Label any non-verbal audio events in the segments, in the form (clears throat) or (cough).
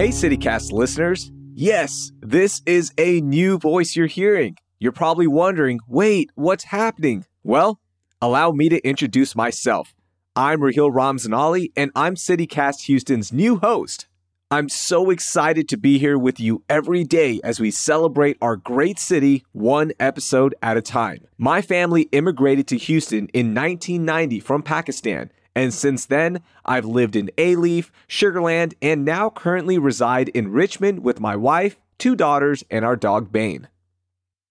Hey, CityCast listeners. Yes, this is a new voice you're hearing. You're probably wondering, wait, what's happening? Well, allow me to introduce myself. I'm Raheel Ramzanali, and I'm CityCast Houston's new host. I'm so excited to be here with you every day as we celebrate our great city one episode at a time. My family immigrated to Houston in 1990 from Pakistan, and since then, I've lived in Alief, Sugarland, and now currently reside in Richmond with my wife, two daughters, and our dog Bane.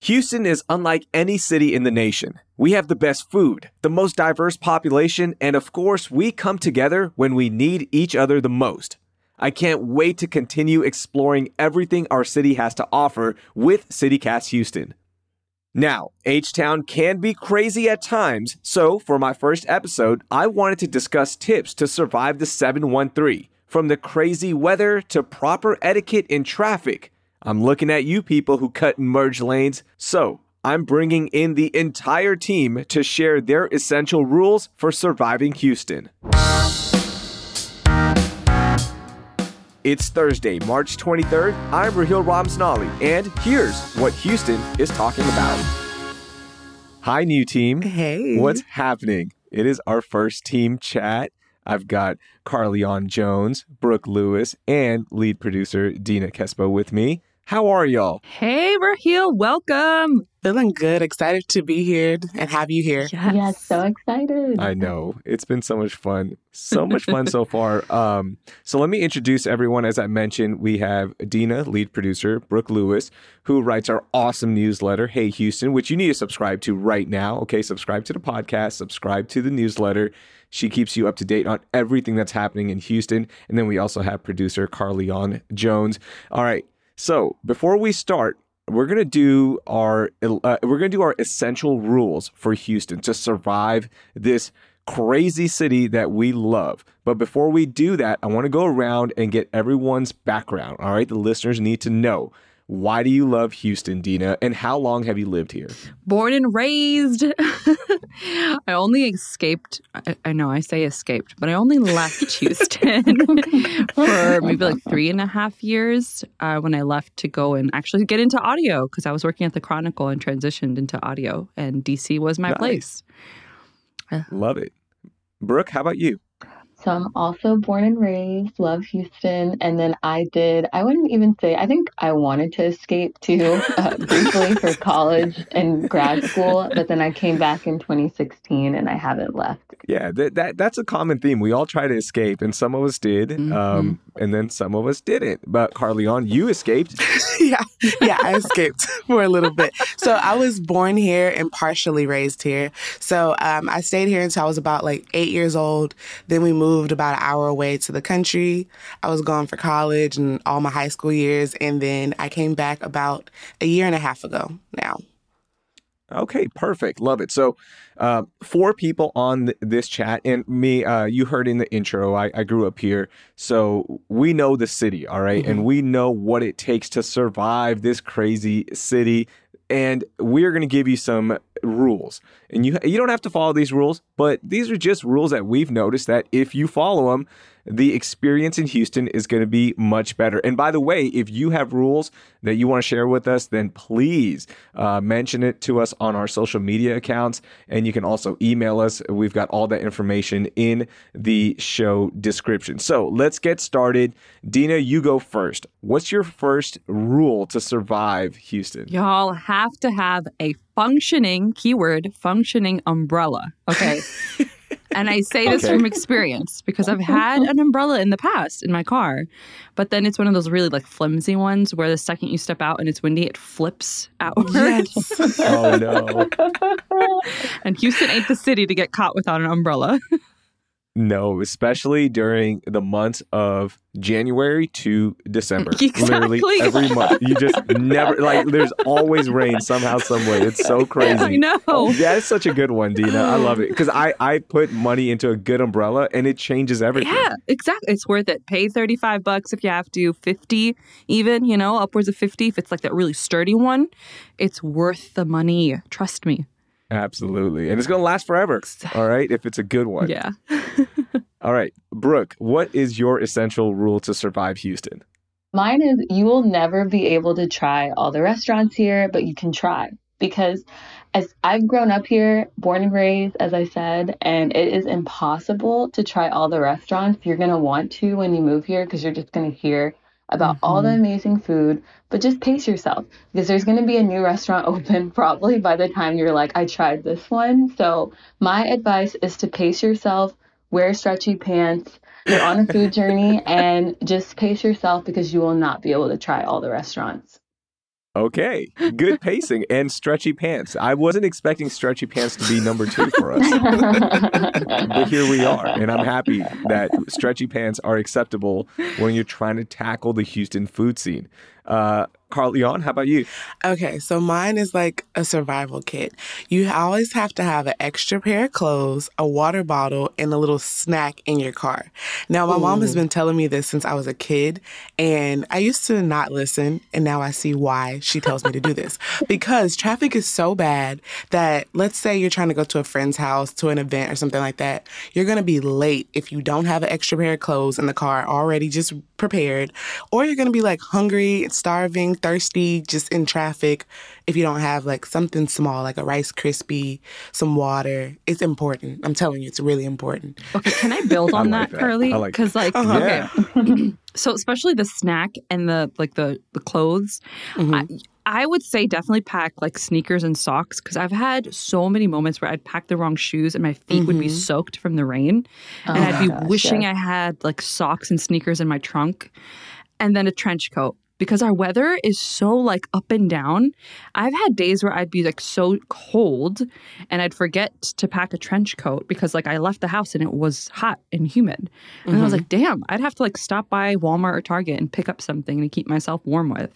Houston is unlike any city in the nation. We have the best food, the most diverse population, and of course, we come together when we need each other the most. I can't wait to continue exploring everything our city has to offer with CityCast Houston. Now, H Town can be crazy at times, so for my first episode, I wanted to discuss tips to survive the 713, from the crazy weather to proper etiquette in traffic. I'm looking at you people who cut and merge lanes, so I'm bringing in the entire team to share their essential rules for surviving Houston. It's Thursday, March 23rd. I'm Raheel Ramzanali, and here's what Houston is talking about. Hi, new team. Hey. What's happening? It is our first team chat. I've got Carleon Jones, Brooke Lewis, and lead producer Dina Kesbeh with me. How are y'all? Hey, Raheel, welcome. Feeling good, excited to be here and have you here. Yes. Yeah, so excited. I know. It's been so much fun. So much fun so (laughs) far. Um, so let me introduce everyone. As I mentioned, we have Dina, lead producer, Brooke Lewis, who writes our awesome newsletter, Hey Houston, which you need to subscribe to right now. Okay, subscribe to the podcast, subscribe to the newsletter. She keeps you up to date on everything that's happening in Houston. And then we also have producer Carleon Jones. All right. So before we start, we're gonna do our uh, we're gonna do our essential rules for Houston to survive this crazy city that we love. But before we do that, I want to go around and get everyone's background. All right, the listeners need to know why do you love Houston, Dina, and how long have you lived here? Born and raised. (laughs) I only escaped. I, I, know I say escaped, but I only left (laughs) Houston (laughs) for maybe like three and a half years uh, when I left to go and actually get into audio because I was working at the Chronicle and transitioned into audio, and DC was my Nice. place. Love it. Brooke, how about you? So I'm also born and raised, love Houston, and then I did, I wouldn't even say, I think I wanted to escape too, (laughs) uh, briefly for college and grad school, but then I came back in 2016 and I haven't left. Yeah, that, that that's a common theme. We all try to escape, and some of us did, um, and then some of us didn't. But Carleon, you escaped. (laughs) yeah, yeah, I escaped (laughs) for a little bit. So I was born here and partially raised here. So um, I stayed here until I was about like eight years old. Then we moved about an hour away to the country. I was gone for college and all my high school years, and then I came back about a year and a half ago now. Okay, perfect. Love it. So, uh, four people on th- this chat, and me, uh, you heard in the intro, I, I grew up here. So, we know the city, all right? And we know what it takes to survive this crazy city. And we're going to give you some rules. And you, you don't have to follow these rules, but these are just rules that we've noticed that if you follow them, the experience in Houston is going to be much better. And by the way, if you have rules that you want to share with us, then please uh, mention it to us on our social media accounts. And you can also email us. We've got all that information in the show description. So let's get started. Dina, you go first. What's your first rule to survive Houston? Y'all have to have a functioning keyword functioning umbrella. Okay. (laughs) and I say this Okay. from experience because I've had an umbrella in the past in my car, but then it's one of those really like flimsy ones where the second you step out and it's windy, it flips outward. Yes. Oh, no. (laughs) and Houston ain't the city to get caught without an umbrella. (laughs) No, especially during the months of January to December. (laughs) Exactly. Literally every month. You just (laughs) never like there's always rain somehow, some way. It's so (laughs) crazy. I know. Oh, that is such a good one, Dina. I love it. Because I, I put money into a good umbrella and it changes everything. Yeah, exactly. It's worth it. Pay 35 bucks if you have to, 50 even, you know, upwards of 50 if it's like that really sturdy one. It's worth the money. Trust me. Absolutely. And it's gonna last forever. All right, if it's a good one. Yeah. (laughs) All right. Brooke, what is your essential rule to survive Houston? Mine is you will never be able to try all the restaurants here, but you can try because as I've grown up here, born and raised, as I said, and it is impossible to try all the restaurants. You're going to want to when you move here because you're just going to hear about mm-hmm. all the amazing food, but just pace yourself because there's going to be a new restaurant (laughs) open probably by the time you're like, I tried this one. So, my advice is to pace yourself, wear stretchy pants. You're on a food (laughs) journey and just pace yourself because you will not be able to try all the restaurants. Okay, good (laughs) pacing and stretchy pants. I wasn't expecting stretchy pants to be number two for us. (laughs) but here we are. And I'm happy that stretchy pants are acceptable when you're trying to tackle the Houston food scene. Uh, Carleon, how about you? Okay, so mine is like a survival kit. You always have to have an extra pair of clothes, a water bottle, and a little snack in your car. Now, my Ooh. mom has been telling me this since I was a kid, and I used to not listen, and now I see why she tells me to do this. (laughs) Because traffic is so bad that let's say you're trying to go to a friend's house, to an event, or something like that, you're gonna be late if you don't have an extra pair of clothes in the car already just prepared, or you're gonna be like hungry, starving, thirsty, just in traffic, if you don't have like something small, like a Rice Krispie, some water, it's important. I'm telling you, it's really important. Okay, can I build (laughs) on I like that, Carly? Because like, like uh-huh. okay, (clears throat) so especially the snack and the like the the clothes. Mm-hmm. I, I would say definitely pack like sneakers and socks because I've had so many moments where I'd pack the wrong shoes and my feet mm-hmm. would be mm-hmm. soaked from the rain. Oh and I'd be gosh, wishing yeah. I had like socks and sneakers in my trunk and then a trench coat because our weather is so like up and down. I've had days where I'd be like so cold and I'd forget to pack a trench coat because like I left the house and it was hot and humid. And mm-hmm. I was mm-hmm. like, damn, I'd have to like stop by Walmart or Target and pick up something to keep myself warm with.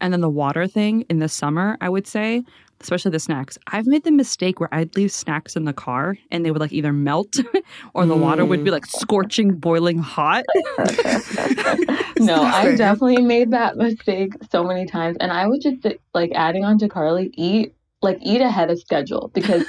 And then the water thing in the summer, I would say, especially the snacks. I've made the mistake where I'd leave snacks in the car and they would like either melt (laughs) or the mm. water would be like scorching, boiling hot. (laughs) (laughs) no, I've definitely made that mistake so many times. And I would just like adding on to Carly, eat like eat ahead of schedule because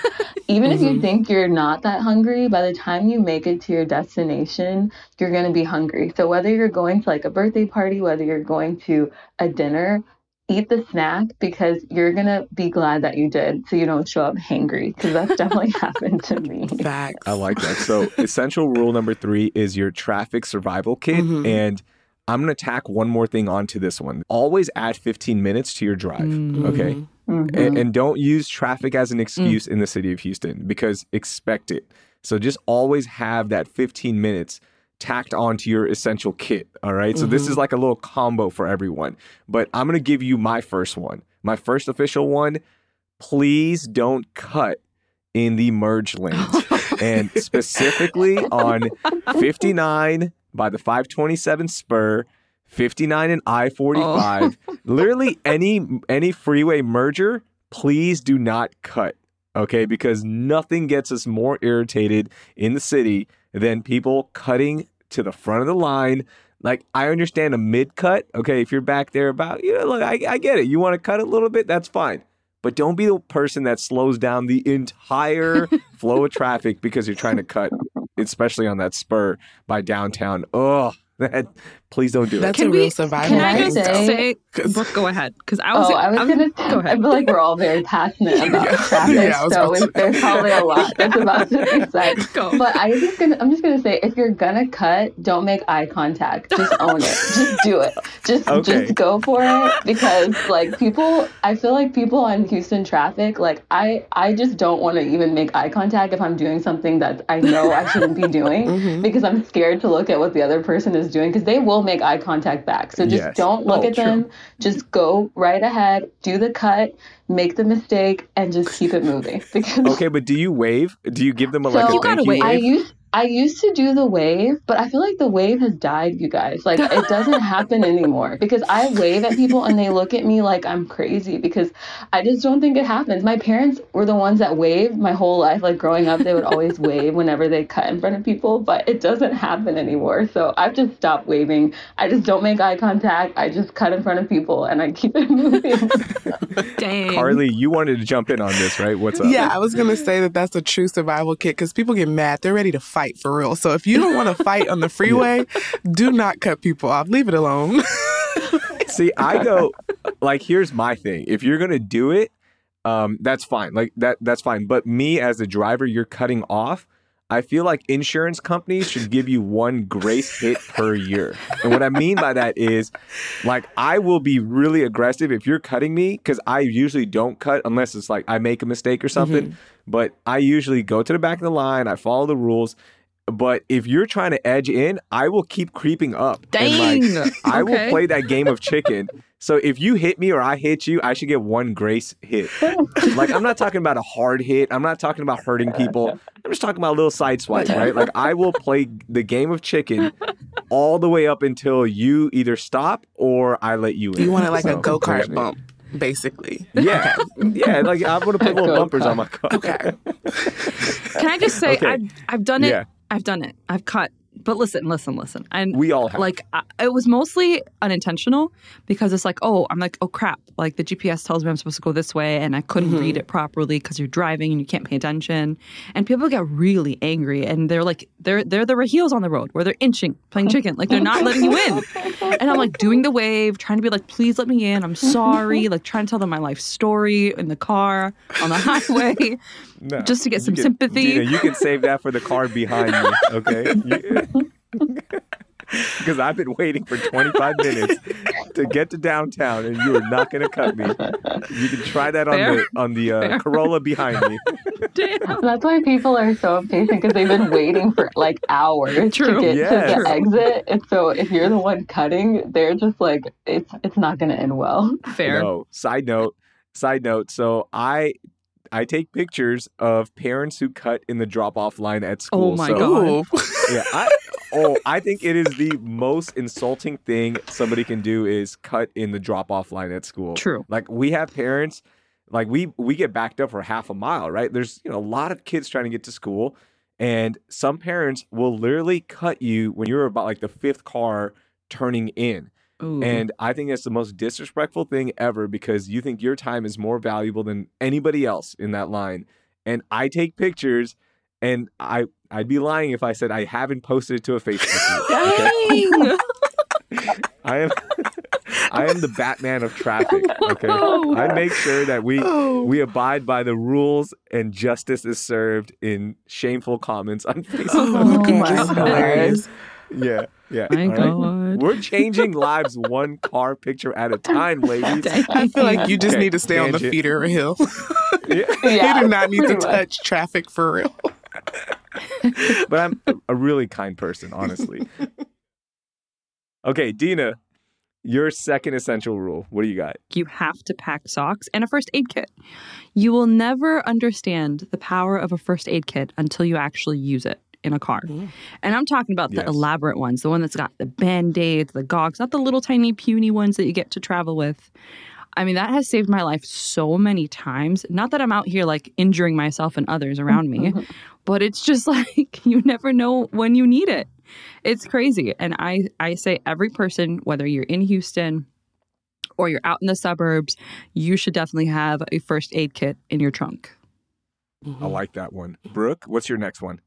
even mm-hmm. if you mm-hmm. think you're not that hungry by the time you make it to your destination you're going to be hungry so whether you're going to like a birthday party whether you're going to a dinner eat the snack because you're gonna be glad that you did so you don't show up hangry because that's definitely (laughs) happened to me Facts. i like that so essential rule number three is your traffic survival kit mm-hmm. and i'm gonna tack one more thing onto this one always add 15 minutes to your drive mm-hmm. okay mm-hmm. and, and, don't use traffic as an excuse mm. in the city of houston because expect it so just always have that 15 minutes tacked onto your essential kit. All right? So mm-hmm. this is mm-hmm. like a little combo for everyone. But I'm going to give you my first one. My first official one. Please don't cut in the merge lanes. (laughs) and specifically on 59 by the 527 spur, 59 and I-45. Oh. (laughs) literally any any freeway merger, please do not cut. Okay? Because nothing gets us more irritated in the city than people cutting to the front of the line. Like I understand a mid cut. Okay, if you're back there about, you know, look, I, I get it. You want to cut a little bit, that's fine. But don't be the person that slows down the entire (laughs) flow of traffic because you're trying to cut, especially on that spur by downtown. Oh, (laughs) that Please don't do That's it. That's a we, real survival. Can I just say, (laughs) Brooke, go ahead. Because I was. Oh, I was I'm, gonna. Go ahead. I feel like we're all very passionate (laughs) about yeah. traffic, yeah, so there's (laughs) probably a lot that's about to be said. Go. But I just gonna. I'm just gonna say, if you're gonna cut, don't make eye contact. Just own it. Just do it. Just okay. just go for it because like people, I feel like people on Houston traffic, like I I just don't want to even make eye contact if I'm doing something that I know I shouldn't be doing mm-hmm. because I'm scared to look at what the other person is doing because they will make eye contact back. So just yes. don't look oh, at true. them. Just go right ahead, do the cut, make the mistake, and just keep it moving. (laughs) Because okay, but do you wave? Do you give them a so like a thank you wave? I used I used to do the wave, but I feel like the wave has died, you guys. Like it doesn't (laughs) happen anymore because I wave at people and they look at me like I'm crazy because I just don't think it happens. My parents were the ones that waved my whole life. Like growing up, they would always wave whenever they cut in front of people, but it doesn't happen anymore. So I've just stopped waving. I just don't make eye contact. I just cut in front of people and I keep it moving. (laughs) Dang. Carly, you wanted to jump in on this, right? What's up? Yeah, I was going to say that that's a true survival kit because people get mad. They're ready to fight fight for real. So if you don't want to fight on the (laughs) freeway, do not cut people off. Leave it alone. (laughs) See, I go like here's my thing. If you're gonna do it, um, that's fine. Like that that's fine. But me as a driver, you're cutting off. I feel like insurance companies should give you one grace hit per year. And what I mean by that is like I will be really aggressive if you're cutting me because I usually don't cut unless it's like I make a mistake or something. Mm-hmm. But I usually go to the back of the line, I follow the rules. But if you're trying to edge in, I will keep creeping up. And, like, Dang. (laughs) I will play that game of chicken. So if you hit me or I hit you, I should get one grace hit. (laughs) like I'm not talking about a hard hit. I'm not talking about hurting people. I'm just talking about a little side swipe, right? Like I will play the game of chicken all the way up until you either stop or I let you in. You want it like So, a go there's kart bump, basically. Yeah, yeah. Like I'm gonna put little bumpers on my car. Okay. Can I just say (laughs) Okay. I've I've done it. Yeah. I've done it. I've cut. But listen, listen, listen. And We all have. like I, it was mostly unintentional because it's like, oh, I'm like, oh crap, like the GPS tells me I'm supposed to go this way, and I couldn't Mm-hmm. read it properly because you're driving and you can't pay attention, and people get really angry, and they're like, they're they're the heels on the road where they're inching, playing chicken, like they're not letting you in, (laughs) and I'm like doing the wave, trying to be like, please let me in, I'm sorry, (laughs) like trying to tell them my life story in the car on the highway. (laughs) No. just to get some can- sympathy. You can save that for the car behind you, okay? Because I've been waiting for 25 minutes to get to downtown, and you are not going to cut me. You can try that on Fair. the on the uh, Corolla behind me. Damn. That's why people are so impatient because they've been waiting for like hours True. to get Yeah. to the True. exit. And so if you're the one cutting, they're just like, it's it's not going to end well. Fair. No. Side note. Side note. So I I take pictures of parents who cut in the drop off line at school. Oh my So- God. Yeah, I (laughs) oh, I think it is the most insulting thing somebody can do is cut in the drop off line at school. True. Like we have parents, like we we get backed up for half a mile, right? There's you know a lot of kids trying to get to school, and some parents will literally cut you when you're about like the fifth car turning in. Ooh. And I think that's the most disrespectful thing ever because you think your time is more valuable than anybody else in that line. And I take pictures and I I'd be lying if I said I haven't posted it to a Facebook group. (laughs) okay? Dang. (laughs) I am (laughs) I am the Batman of traffic. Okay. Oh. I make sure that we Oh. we abide by the rules and justice is served in shameful comments on oh Facebook. Oh, Oh my God. Yeah, yeah. My all right? God. We're (laughs) changing lives one car picture at a time, ladies. I feel like you just Okay, need to stay on the feeder hill. Yeah. (laughs) Yeah, you do not need to much. touch traffic for real. (laughs) but I'm a really kind person, honestly. Okay, Dina, your second essential rule. What do you got? you have to pack socks and a first aid kit. You will never understand the power of a first aid kit until you actually use it in a car. Mm. And I'm talking about the Yes. elaborate ones, the one that's got the band-aids, the gogs, not the little tiny puny ones that you get to travel with. I mean, that has saved my life so many times. Not that I'm out here like injuring myself and others around me, (laughs) but it's just (laughs) like you never know when you need it. It's crazy. And I I say every person whether you're in Houston or you're out in the suburbs, you should definitely have a first aid kit in your trunk. I like that one. Brooke, what's your next one?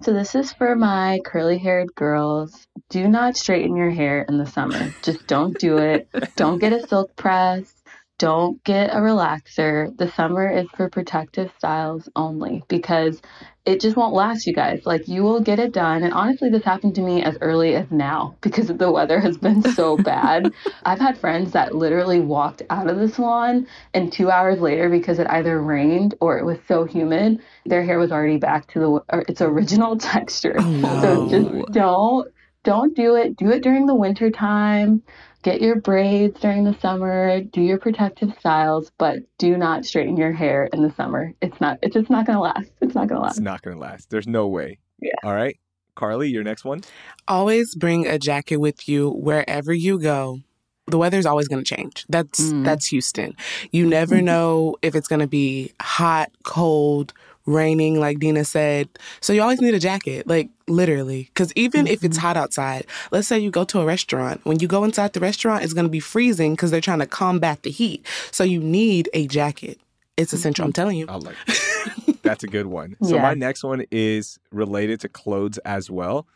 So this is for my curly haired girls. Do not straighten your hair in the summer. Just don't do it. Don't get a silk press. Don't get a relaxer. The summer is for protective styles only because it just won't last, you guys. Like you will get it done. And honestly, this happened to me as early as now (laughs) because the weather has been so bad. (laughs) I've had friends that literally walked out of the salon and two hours later, because it either rained or it was so humid, their hair was already back to the or its original (laughs) texture. Oh, So just don't don't do it. Do it during the winter time. Get your braids during the summer. Do your protective styles, but do not straighten your hair in the summer. It's not. It's just not gonna last. It's not gonna last. It's last. not going to last. There's no way. Yeah. All right. Carly, your next one? Always bring a jacket with you wherever you go. The weather's always going to change. That's Mm. that's Houston. You never (laughs) know if it's going to be hot, cold, raining like Dina said. So you always need a jacket, like literally. Cuz even if it's mm-hmm. hot outside, let's say you go to a restaurant, when you go inside the restaurant it's going to be freezing cuz they're trying to combat the heat. So you need a jacket. It's essential, I'm mm-hmm. telling you. I like (laughs) that. That's a good one. So Yeah. my next one is related to clothes as well.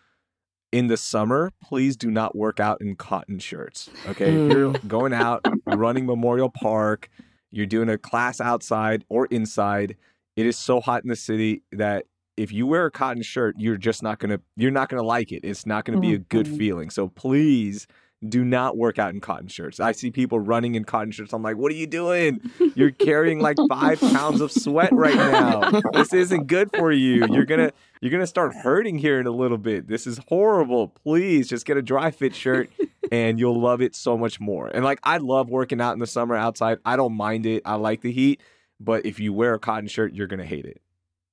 in the summer, please do not work out in cotton shirts. Okay. If you're mm. going out, running Memorial Park, you're doing a class outside or inside. It is so hot in the city that if you wear a cotton shirt, you're just not gonna you're not gonna like it. It's not gonna be a good Mhm. feeling. So please do not work out in cotton shirts. I see people running in cotton shirts. I'm like, what are you doing? You're carrying like five pounds of sweat right now. This isn't good for (laughs) you. You're gonna you're gonna start hurting here in a little bit. This is horrible. Please just get a dry fit shirt and you'll love it so much more. And like I love working out in the summer outside. I don't mind it. I like the heat. But if you wear a cotton shirt, you're gonna hate it.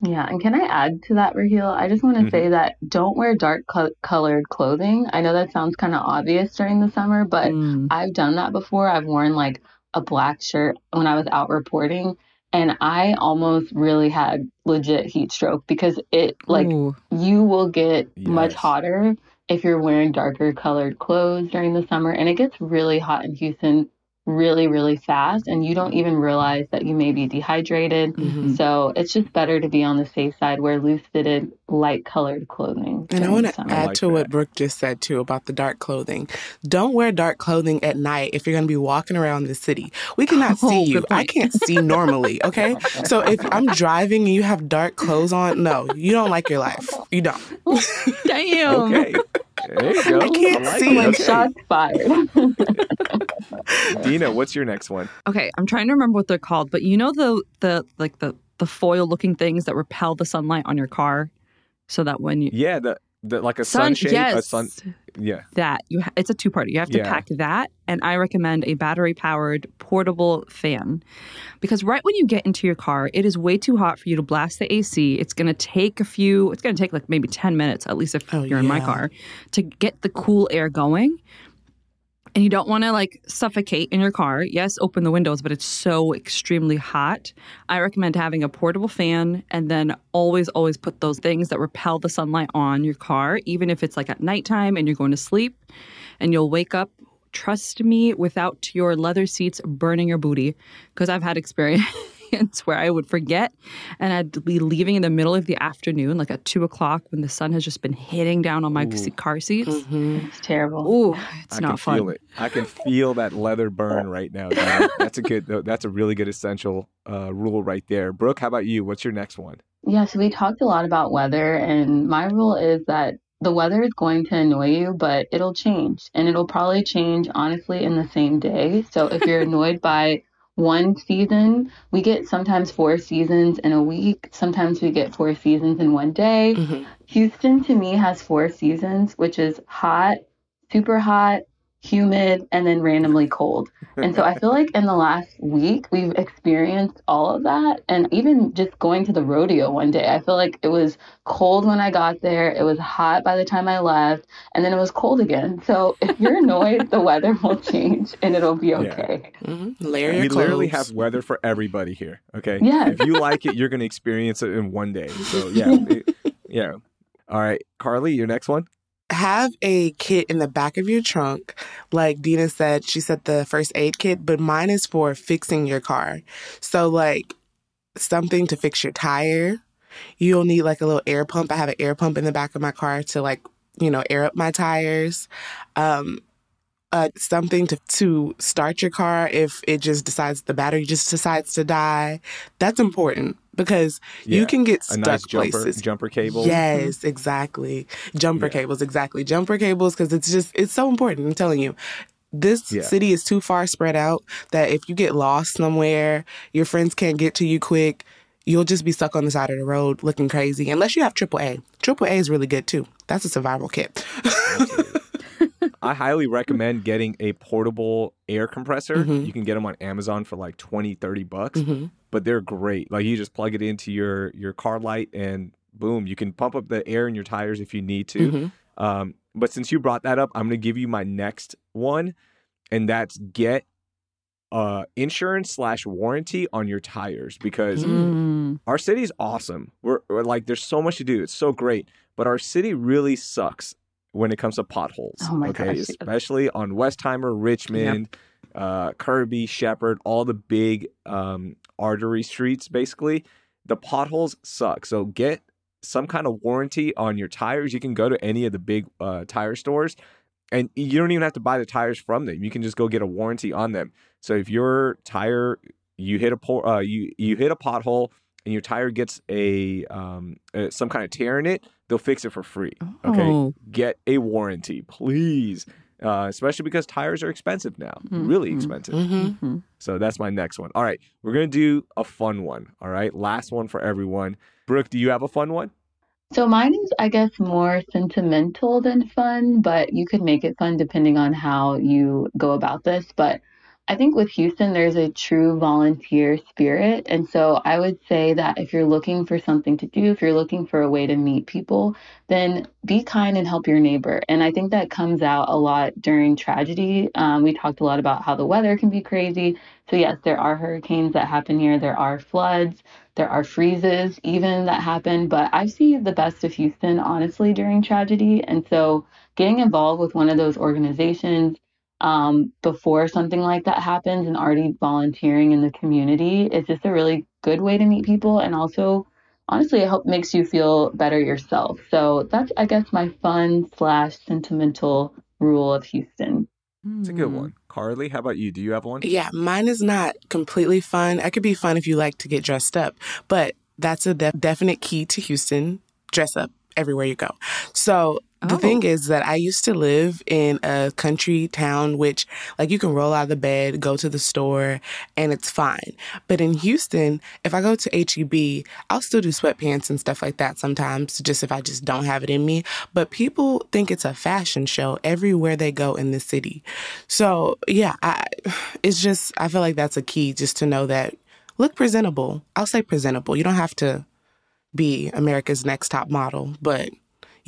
Yeah, and can I add to that, Raheel? I just want to Mhm. say that don't wear dark co- colored clothing. I know that sounds kind of obvious during the summer, but Mm. I've done that before. I've worn like a black shirt when I was out reporting, and I almost really had legit heat stroke because it like Ooh. you will get much hotter if you're wearing darker colored clothes during the summer, and it gets really hot in Houston really, really fast, and you don't even realize that you may be dehydrated. Mhm. So it's just better to be on the safe side, wear loose fitted, light colored clothing. And I want to add like to that. what Brooke just said too about the dark clothing. Don't wear dark clothing at night if you're going to be walking around the city. We cannot (laughs) Oh, see you. I can't see normally. (laughs) Okay, so if I'm driving and you have dark clothes on, no, you don't like your life. You don't. (laughs) Damn. Okay. There you go. I can't like see. it. Like shots fired. (laughs) Dina, what's your next one? Okay, I'm trying to remember what they're called, but you know the the like the the foil looking things that repel the sunlight on your car, so that when you Yeah, the, the like a sun sunshade, yes a sun. Yeah. that you ha- it's a two parter. You have to Yeah. pack that, and I recommend a battery powered portable fan because right when you get into your car, it is way too hot for you to blast the AC. It's going to take a few. It's going to take like maybe ten minutes at least if Oh, you're in my car to get the cool air going. And you don't want to like suffocate in your car. Yes, open the windows, but it's so extremely hot. I recommend having a portable fan and then always, always put those things that repel the sunlight on your car, even if it's like at nighttime and you're going to sleep and you'll wake up. Trust me, without your leather seats burning your booty, because I've had experience (laughs) (laughs) where I would forget and I'd be leaving in the middle of the afternoon, like at two o'clock when the sun has just been hitting down on my Ooh. car seats. Mhm. It's terrible. Ooh, it's I not can fun. feel it. I can feel that leather burn right now. Dina. (laughs) That's a good. That's a really good essential uh, rule right there. Brooke, how about you? What's your next one? Yeah, so we talked a lot about weather, and my rule is that the weather is going to annoy you, but it'll change. And it'll probably change, honestly, in the same day. So if you're annoyed by one season, we get sometimes four seasons in a week. Sometimes we get four seasons in one day. Mhm. Houston, to me, has four seasons, which is hot, super hot, humid, and then randomly cold. And so I feel like in the last week, we've experienced all of that. And even just going to the rodeo one day, I feel like it was cold when I got there, it was hot by the time I left, and then it was cold again. So if you're (laughs) annoyed, the weather will change and it'll be okay. Mhm. Layer your we literally have weather for everybody here. Okay. Yeah. If you like it, you're going to experience it in one day. So yeah, (laughs) it- yeah. All right, Carly, your next one. Have a kit in the back of your trunk. Like Dina said, she said the first aid kit, but mine is for fixing your car. So, like, something to fix your tire. You'll need like a little air pump. I have an air pump in the back of my car to, like, you know, air up my tires. Um, uh, something to, to start your car if it just decides the battery just decides to die. That's important because Yeah. you can get A stuck nice jumper places. jumper cable. Yes, exactly. Jumper Yeah. cables, exactly. Jumper cables, because it's just, it's so important. I'm telling you. This Yeah. city is too far spread out that if you get lost somewhere, your friends can't get to you quick, you'll just be stuck on the side of the road looking crazy. Unless you have AAA. AAA is really good too. That's a survival kit. (laughs) (laughs) I highly recommend getting a portable air compressor. Mhm. You can get them on Amazon for like 20, 30 bucks, hmm but they're great. Like you just plug it into your your car light and boom, you can pump up the air in your tires if you need to. hmm Um, but since you brought that up, I'm going to give you my next one, and that's get uh insurance slash warranty on your tires because Mm. our city's awesome. We're, we're like there's so much to do. It's so great, but our city really sucks when it comes to potholes. Oh my okay, gosh, especially on Westheimer, Richmond, uh, Kirby, Shepherd, all the big um, artery streets. Basically, the potholes suck. So get some kind of warranty on your tires, you can go to any of the big uh, tire stores and you don't even have to buy the tires from them. You can just go get a warranty on them. So if your tire you hit a por- uh, you you hit a pothole and your tire gets a um uh, some kind of tear in it, they'll fix it for free. Okay, Oh. get a warranty, please. Uh, especially because tires are expensive now, really Mhm. expensive. hmm Mhm. So that's my next one. All right, we're gonna do a fun one. All right, last one for everyone. Brooke, do you have a fun one? So mine is, I guess, more sentimental than fun, but you could make it fun depending on how you go about this. But I think with Houston, there's a true volunteer spirit. And so I would say that if you're looking for something to do, if you're looking for a way to meet people, then be kind and help your neighbor. And I think that comes out a lot during tragedy. Um, we talked a lot about how the weather can be crazy. So, yes, there are hurricanes that happen here, there are floods. There are freezes even that happen, but I see the best of Houston honestly during tragedy. And so getting involved with one of those organizations um, before something like that happens and already volunteering in the community is just a really good way to meet people. And also, honestly, it help, makes you feel better yourself. So that's, I guess, my fun slash sentimental rule of Houston. It's a Hmm. good one. Carly, how about you? Do you have one? Yeah, mine is not completely fun. It could be fun if you like to get dressed up, but that's a def- definite key to Houston. Dress up everywhere you go. So the Oh. thing is that I used to live in a country town, which like you can roll out of the bed, go to the store, and it's fine. But in Houston, if I go to HEB, I'll still do sweatpants and stuff like that sometimes, just if I just don't have it in me. But people think it's a fashion show everywhere they go in the city. So yeah, I, (sighs) it's just I feel like that's a key just to know that look presentable. I'll say presentable. You don't have to be America's next top model, but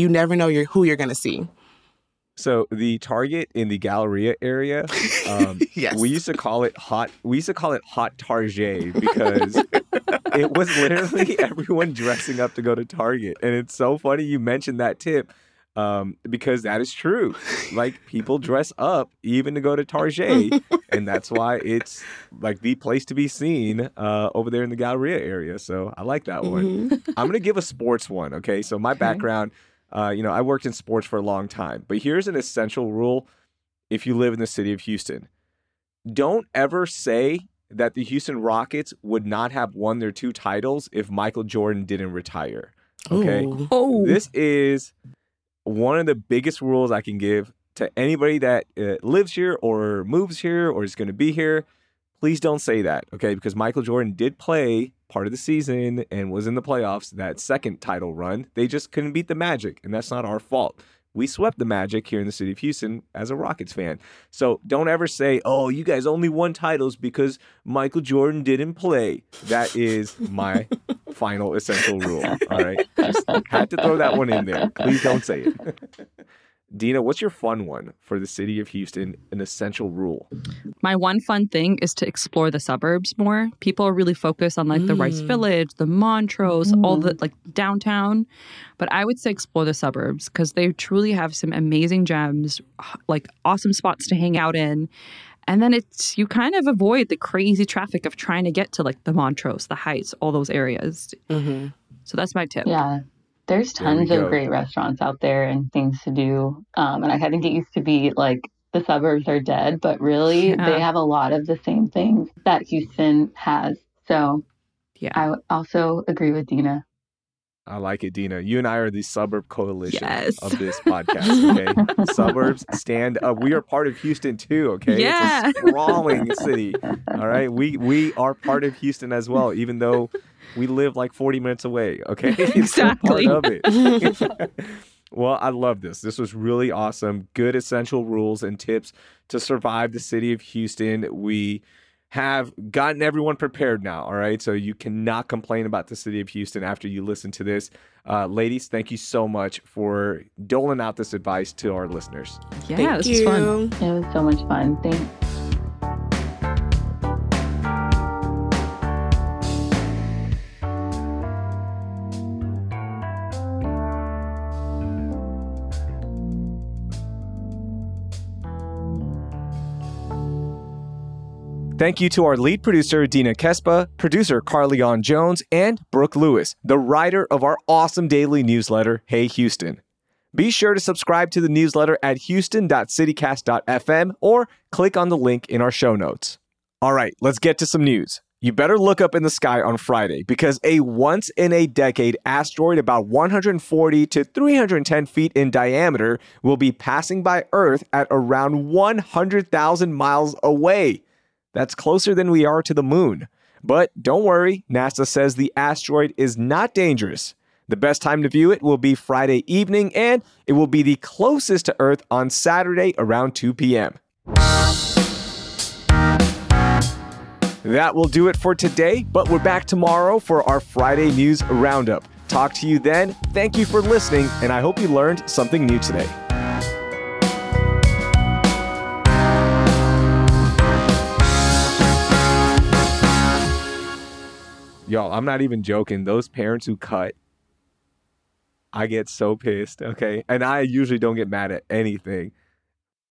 you never know your, who you're going to see. So the Target in the Galleria area, um, (laughs) Yes. we used to call it hot. We used to call it hot Target because (laughs) it was literally (laughs) everyone dressing up to go to Target, and it's so funny you mentioned that tip um, because that is true. Like people dress up even to go to Target, and that's why it's like the place to be seen uh, over there in the Galleria area. So I like that one. Mhm. I'm going to give a sports one. Okay. So my background, uh, you know, I worked in sports for a long time, but here's an essential rule if you live in the city of Houston don't ever say that the Houston Rockets would not have won their two titles if Michael Jordan didn't retire. Okay. Oh, This is one of the biggest rules I can give to anybody that uh, lives here or moves here or is going to be here. Please don't say that, okay? Because Michael Jordan did play part of the season and was in the playoffs that second title run. They just couldn't beat the Magic, and that's not our fault. We swept the Magic here in the city of Houston as a Rockets fan. So don't ever say, oh, you guys only won titles because Michael Jordan didn't play. That is my (laughs) final essential rule. All right. Just had to throw that one in there. Please don't say it. (laughs) Dina, what's your fun one for the city of Houston? An essential rule. my one fun thing is to explore the suburbs more. People really focus on like the Rice Mm. Village, the Montrose, all the like downtown. But I would say explore the suburbs because they truly have some amazing gems, like awesome spots to hang out in. And then it's you kind of avoid the crazy traffic of trying to get to like the Montrose, the Heights, all those areas. Mhm. So that's my tip. Yeah, there's tons of great restaurants out there and things to do. Um, and I think it used to be like the suburbs are dead, but really (laughs) Yeah. they have a lot of the same things that Houston has. So Yeah. I also agree with Dina. I like it, Dina. You and I are the suburb coalition Yes. of this (laughs) podcast. Okay, suburbs stand up. We are part of Houston too. Okay, Yeah. it's a sprawling city. All right, we we are part of Houston as well, even though we live like forty minutes away. Okay, (laughs) (laughs) It's Exactly. part of it. (laughs) well, I love this. This was really awesome. Good essential rules and tips to survive the city of Houston. We have gotten everyone prepared now. All right. So you cannot complain about the city of Houston after you listen to this. Uh, ladies, thank you so much for doling out this advice to our listeners. Yeah, Thank this you. is fun. It was so much fun. Thanks. Thank you to our lead producer, Dina Kesbeh, producer Carleon Jones, and Brooke Lewis, the writer of our awesome daily newsletter, Hey Houston. Be sure to subscribe to the newsletter at houston.citycast.fm or click on the link in our show notes. All right, let's get to some news. You better look up in the sky on Friday because a once in a decade asteroid about 140 to 310 feet in diameter will be passing by Earth at around 100,000 miles away. That's closer than we are to the moon. But don't worry, NASA says the asteroid is not dangerous. The best time to view it will be Friday evening, and it will be the closest to Earth on Saturday around 2 p.m. That will do it for today, but we're back tomorrow for our Friday News Roundup. Talk to you then. Thank you for listening, and I hope you learned something new today. Y'all, I'm not even joking. Those parents who cut, I get so pissed, okay? And I usually don't get mad at anything.